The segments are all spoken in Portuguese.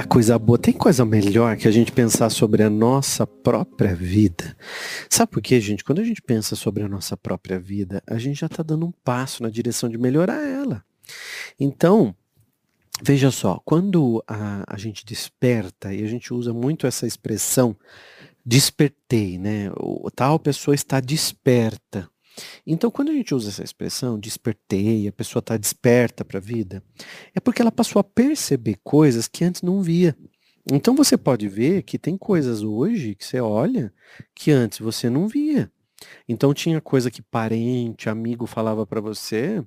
Eita coisa boa, tem coisa melhor que a gente pensar sobre a nossa própria vida. Sabe por quê, gente? Quando a gente pensa sobre a nossa própria vida, a gente já está dando um passo na direção de melhorar ela. Então, veja só, quando a, a gente desperta, e a gente usa muito essa expressão despertei, né? O, tal pessoa está desperta. Então, quando a gente usa essa expressão, despertei, a pessoa está desperta para a vida, é porque ela passou a perceber coisas que antes não via. Então, você pode ver que tem coisas hoje que você olha que antes você não via. Então, tinha coisa que parente, amigo falava para você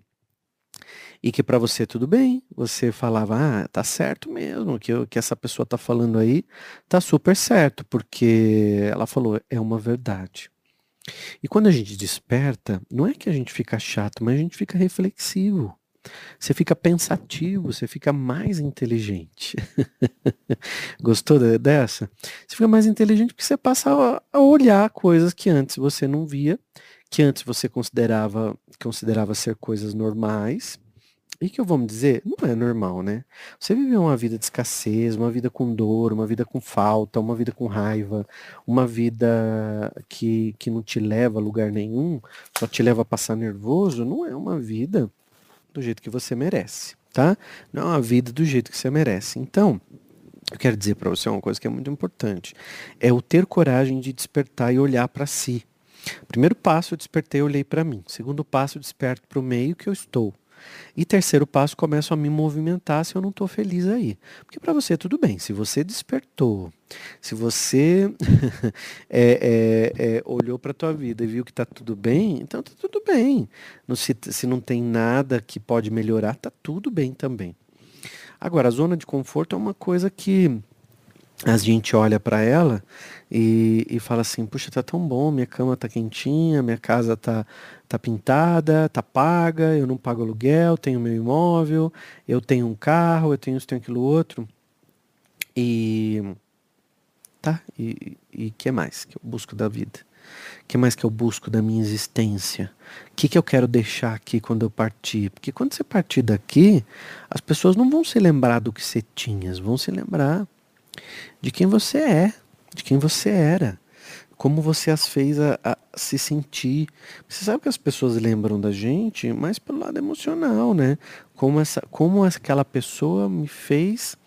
e que para você tudo bem. Você falava, ah, tá certo mesmo, que, que essa pessoa tá falando aí tá super certo, porque ela falou, é uma verdade. E quando a gente desperta, não é que a gente fica chato, mas a gente fica reflexivo. Você fica pensativo, você fica mais inteligente. Gostou dessa? Você fica mais inteligente porque você passa a olhar coisas que antes você não via, que antes você considerava, considerava ser coisas normais, e que eu vou me dizer, não é normal, né? Você viver uma vida de escassez, uma vida com dor, uma vida com falta, uma vida com raiva, uma vida que, que não te leva a lugar nenhum, só te leva a passar nervoso, não é uma vida do jeito que você merece, tá? Não é uma vida do jeito que você merece. Então, eu quero dizer para você uma coisa que é muito importante. É o ter coragem de despertar e olhar para si. Primeiro passo, eu despertei e olhei para mim. Segundo passo, eu desperto para o meio que eu estou. E terceiro passo, começo a me movimentar se eu não estou feliz aí. Porque para você tudo bem, se você despertou, se você é, é, é, olhou para a tua vida e viu que está tudo bem, então está tudo bem. Se, se não tem nada que pode melhorar, está tudo bem também. Agora, a zona de conforto é uma coisa que a gente olha para ela e, e fala assim, puxa, tá tão bom, minha cama tá quentinha, minha casa tá, tá pintada, tá paga, eu não pago aluguel, tenho meu imóvel, eu tenho um carro, eu tenho isso, tenho aquilo outro. E tá, e, e que mais que eu busco da vida? que mais que eu busco da minha existência? O que, que eu quero deixar aqui quando eu partir? Porque quando você partir daqui, as pessoas não vão se lembrar do que você tinha, vão se lembrar de quem você é, de quem você era, como você as fez a, a, se sentir. Você sabe que as pessoas lembram da gente, mas pelo lado emocional, né? Como essa, como aquela pessoa me fez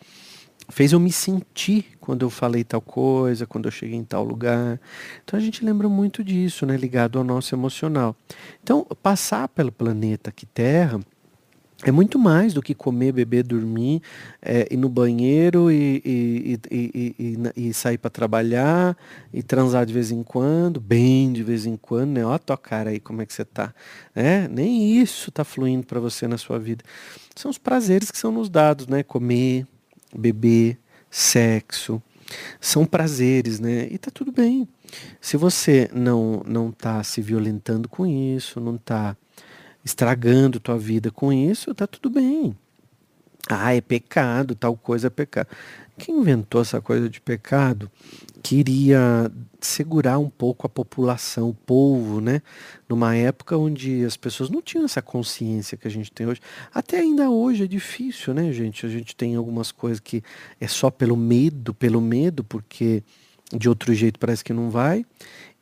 fez eu me sentir quando eu falei tal coisa, quando eu cheguei em tal lugar. Então a gente lembra muito disso, né, ligado ao nosso emocional. Então, passar pelo planeta aqui Terra é muito mais do que comer, beber, dormir, é, ir no banheiro e, e, e, e sair para trabalhar e transar de vez em quando, bem de vez em quando, né? Ó a tua cara aí, como é que você tá. É, nem isso tá fluindo para você na sua vida. São os prazeres que são nos dados, né? Comer, beber, sexo. São prazeres, né? E tá tudo bem. Se você não, não tá se violentando com isso, não tá estragando tua vida com isso, tá tudo bem. Ah, é pecado, tal coisa é pecado. Quem inventou essa coisa de pecado queria segurar um pouco a população, o povo, né? Numa época onde as pessoas não tinham essa consciência que a gente tem hoje. Até ainda hoje é difícil, né, gente? A gente tem algumas coisas que é só pelo medo, pelo medo, porque de outro jeito parece que não vai.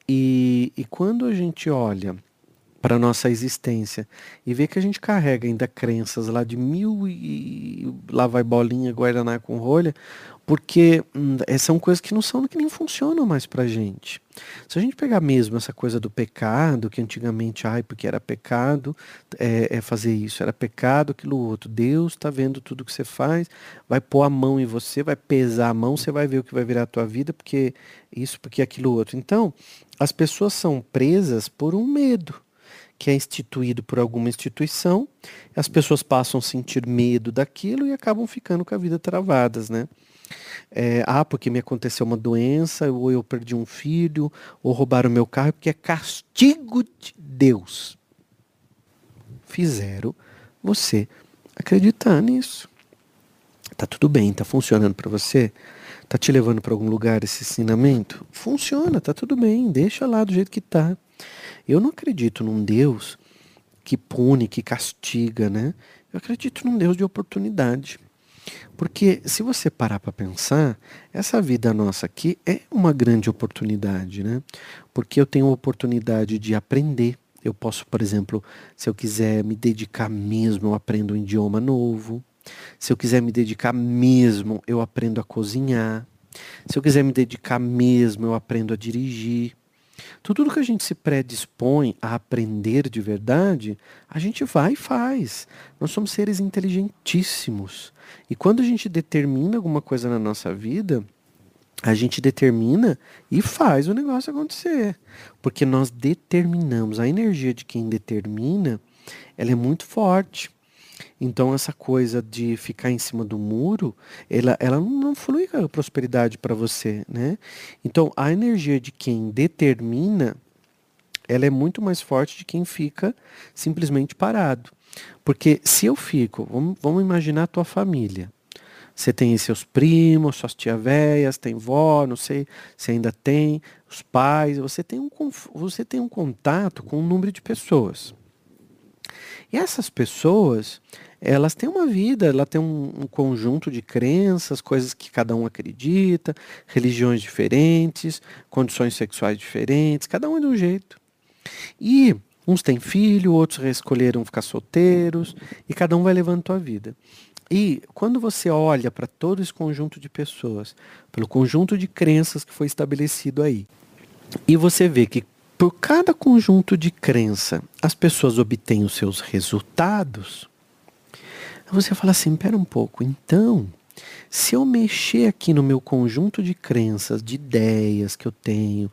E, e quando a gente olha para nossa existência e ver que a gente carrega ainda crenças lá de mil e lá vai bolinha, guaraná com rolha, porque hum, é, são coisas que não são que nem funcionam mais pra gente. Se a gente pegar mesmo essa coisa do pecado, que antigamente, ai, porque era pecado é, é fazer isso, era pecado aquilo outro. Deus está vendo tudo que você faz, vai pôr a mão em você, vai pesar a mão, você vai ver o que vai virar a tua vida, porque isso, porque aquilo outro. Então, as pessoas são presas por um medo que é instituído por alguma instituição, as pessoas passam a sentir medo daquilo e acabam ficando com a vida travadas, né? É, ah, porque me aconteceu uma doença, ou eu perdi um filho, ou roubaram meu carro, porque é castigo de Deus. Fizeram você acreditar nisso. Tá tudo bem, tá funcionando para você? Tá te levando para algum lugar esse ensinamento? Funciona, tá tudo bem, deixa lá do jeito que tá. Eu não acredito num Deus que pune, que castiga, né? Eu acredito num Deus de oportunidade. Porque se você parar para pensar, essa vida nossa aqui é uma grande oportunidade, né? Porque eu tenho a oportunidade de aprender. Eu posso, por exemplo, se eu quiser me dedicar mesmo, eu aprendo um idioma novo. Se eu quiser me dedicar mesmo, eu aprendo a cozinhar. Se eu quiser me dedicar mesmo, eu aprendo a dirigir. Então, tudo que a gente se predispõe a aprender de verdade, a gente vai e faz. Nós somos seres inteligentíssimos. E quando a gente determina alguma coisa na nossa vida, a gente determina e faz o negócio acontecer. Porque nós determinamos. A energia de quem determina, ela é muito forte. Então essa coisa de ficar em cima do muro, ela, ela não flui a prosperidade para você, né? Então a energia de quem determina, ela é muito mais forte de quem fica simplesmente parado. Porque se eu fico, vamos, vamos imaginar a tua família. Você tem seus primos, suas tia velhas, tem vó, não sei se ainda tem, os pais, você tem um, você tem um contato com um número de pessoas. E essas pessoas, elas têm uma vida, ela tem um, um, conjunto de crenças, coisas que cada um acredita, religiões diferentes, condições sexuais diferentes, cada um é de um jeito. E uns têm filho, outros escolheram ficar solteiros, e cada um vai levando a vida. E quando você olha para todo esse conjunto de pessoas, pelo conjunto de crenças que foi estabelecido aí, e você vê que por cada conjunto de crença as pessoas obtêm os seus resultados, você fala assim, pera um pouco, então, se eu mexer aqui no meu conjunto de crenças, de ideias que eu tenho,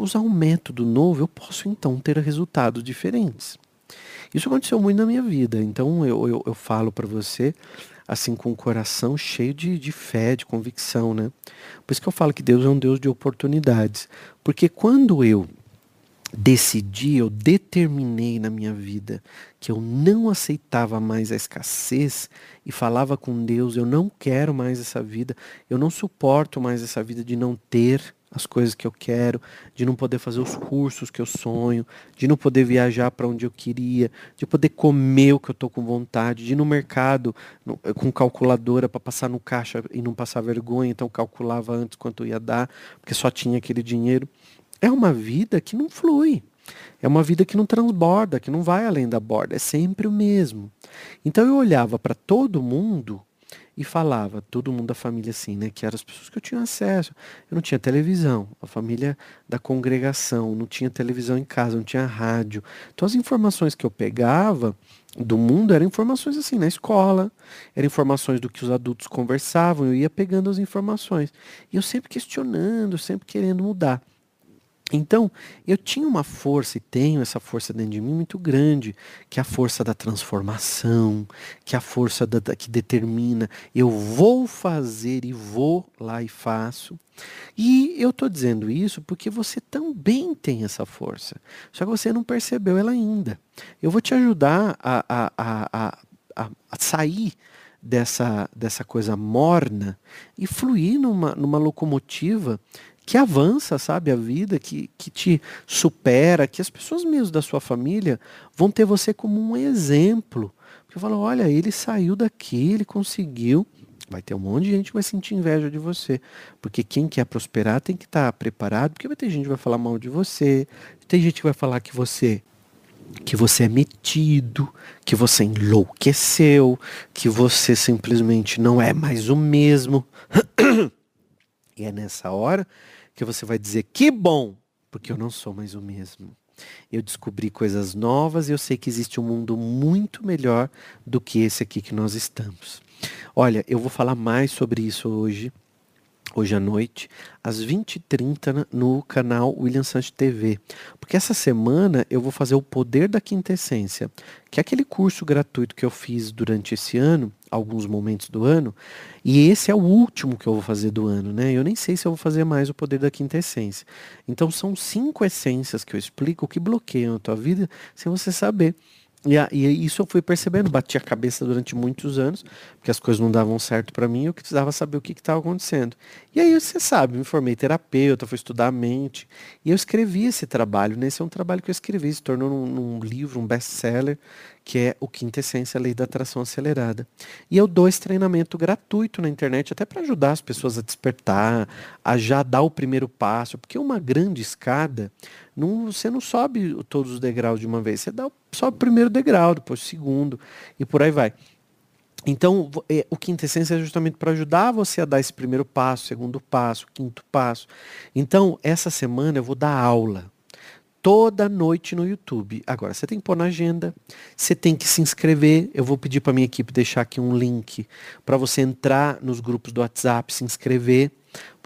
usar um método novo, eu posso então ter resultados diferentes. Isso aconteceu muito na minha vida, então eu, eu, eu falo para você assim com o coração cheio de, de fé, de convicção, né? Por isso que eu falo que Deus é um Deus de oportunidades. Porque quando eu decidi, eu determinei na minha vida que eu não aceitava mais a escassez e falava com Deus, eu não quero mais essa vida, eu não suporto mais essa vida de não ter as coisas que eu quero, de não poder fazer os cursos que eu sonho, de não poder viajar para onde eu queria, de poder comer o que eu estou com vontade, de ir no mercado no, com calculadora para passar no caixa e não passar vergonha, então calculava antes quanto ia dar, porque só tinha aquele dinheiro. É uma vida que não flui. É uma vida que não transborda, que não vai além da borda. É sempre o mesmo. Então eu olhava para todo mundo e falava, todo mundo da família assim, né? Que eram as pessoas que eu tinha acesso. Eu não tinha televisão, a família da congregação, não tinha televisão em casa, não tinha rádio. Então as informações que eu pegava do mundo eram informações assim, na escola, eram informações do que os adultos conversavam, eu ia pegando as informações. E eu sempre questionando, sempre querendo mudar. Então, eu tinha uma força e tenho essa força dentro de mim muito grande, que é a força da transformação, que é a força da, da, que determina eu vou fazer e vou lá e faço. E eu estou dizendo isso porque você também tem essa força, só que você não percebeu ela ainda. Eu vou te ajudar a, a, a, a, a sair dessa, dessa coisa morna e fluir numa, numa locomotiva que avança, sabe, a vida, que, que te supera, que as pessoas mesmo da sua família vão ter você como um exemplo. Porque falam, olha, ele saiu daqui, ele conseguiu. Vai ter um monte de gente que vai sentir inveja de você. Porque quem quer prosperar tem que estar tá preparado, porque vai ter gente que vai falar mal de você, tem gente que vai falar que você que você é metido, que você enlouqueceu, que você simplesmente não é mais o mesmo. e é nessa hora que você vai dizer que bom, porque eu não sou mais o mesmo. Eu descobri coisas novas e eu sei que existe um mundo muito melhor do que esse aqui que nós estamos. Olha, eu vou falar mais sobre isso hoje hoje à noite, às 20h30 no canal William Sanches TV. Porque essa semana eu vou fazer o Poder da Quintessência, que é aquele curso gratuito que eu fiz durante esse ano, alguns momentos do ano, e esse é o último que eu vou fazer do ano, né? Eu nem sei se eu vou fazer mais o Poder da Quintessência. Então são cinco essências que eu explico que bloqueiam a tua vida sem você saber. E, a, e, isso eu fui percebendo, bati a cabeça durante muitos anos, porque as coisas não davam certo para mim, eu precisava saber o que estava acontecendo. E aí você sabe, me formei terapeuta, fui estudar a mente, e eu escrevi esse trabalho, né? Esse é um trabalho que eu escrevi, se tornou num, num livro, um best-seller, que é o Quinta Essência, a Lei da Atração Acelerada. E eu dou esse treinamento gratuito na internet, até para ajudar as pessoas a despertar, a já dar o primeiro passo, porque uma grande escada, não, você não sobe todos os degraus de uma vez, você dá só o primeiro degrau, depois o segundo, e por aí vai. Então, é, o Quinta Essência é justamente para ajudar você a dar esse primeiro passo, segundo passo, quinto passo. Então, essa semana eu vou dar aula toda noite no YouTube. Agora, você tem que pôr na agenda, você tem que se inscrever. Eu vou pedir para minha equipe deixar aqui um link para você entrar nos grupos do WhatsApp, se inscrever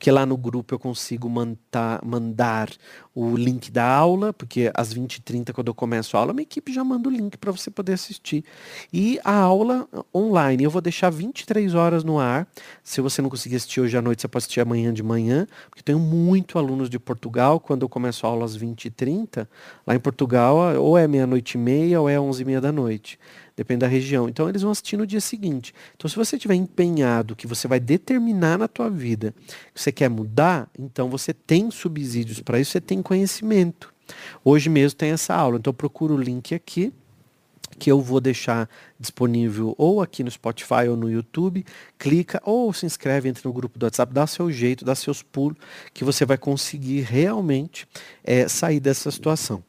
porque lá no grupo eu consigo mandar, mandar o link da aula, porque às 20h30, quando eu começo a aula, minha equipe já manda o link para você poder assistir. E a aula online, eu vou deixar 23 horas no ar. Se você não conseguir assistir hoje à noite, você pode assistir amanhã de manhã, porque tenho muito alunos de Portugal, quando eu começo a aula às 20h30, lá em Portugal, ou é meia-noite e meia, ou é 11h30 da noite depende da região. Então eles vão assistir no dia seguinte. Então se você tiver empenhado que você vai determinar na tua vida que você quer mudar, então você tem subsídios para isso, você tem conhecimento. Hoje mesmo tem essa aula, então procura o link aqui que eu vou deixar disponível ou aqui no Spotify ou no YouTube, clica ou se inscreve, entra no grupo do WhatsApp, dá seu jeito, dá seus pulos, que você vai conseguir realmente é, sair dessa situação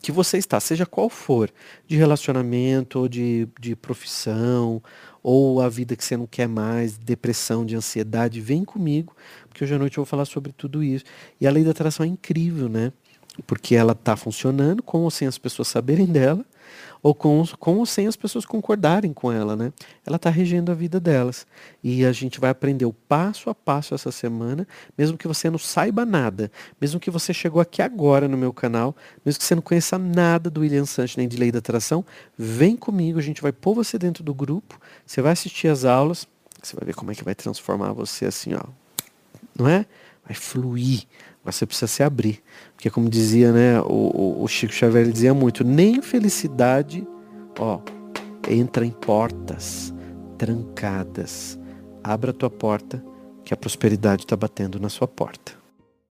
que você está, seja qual for, de relacionamento, ou de, de profissão, ou a vida que você não quer mais, depressão, de ansiedade, vem comigo, porque hoje à noite eu vou falar sobre tudo isso. E a lei da atração é incrível, né? Porque ela está funcionando com ou sem as pessoas saberem dela, ou com, com ou sem as pessoas concordarem com ela, né? Ela está regendo a vida delas. E a gente vai aprender o passo a passo essa semana, mesmo que você não saiba nada, mesmo que você chegou aqui agora no meu canal, mesmo que você não conheça nada do William Sanches nem de Lei da Atração, vem comigo, a gente vai pôr você dentro do grupo, você vai assistir as aulas, você vai ver como é que vai transformar você assim, ó. Não é? Vai fluir você precisa se abrir. Porque como dizia, né, o, o Chico Xavier dizia muito, nem felicidade, ó, entra em portas trancadas. Abra a tua porta, que a prosperidade está batendo na sua porta.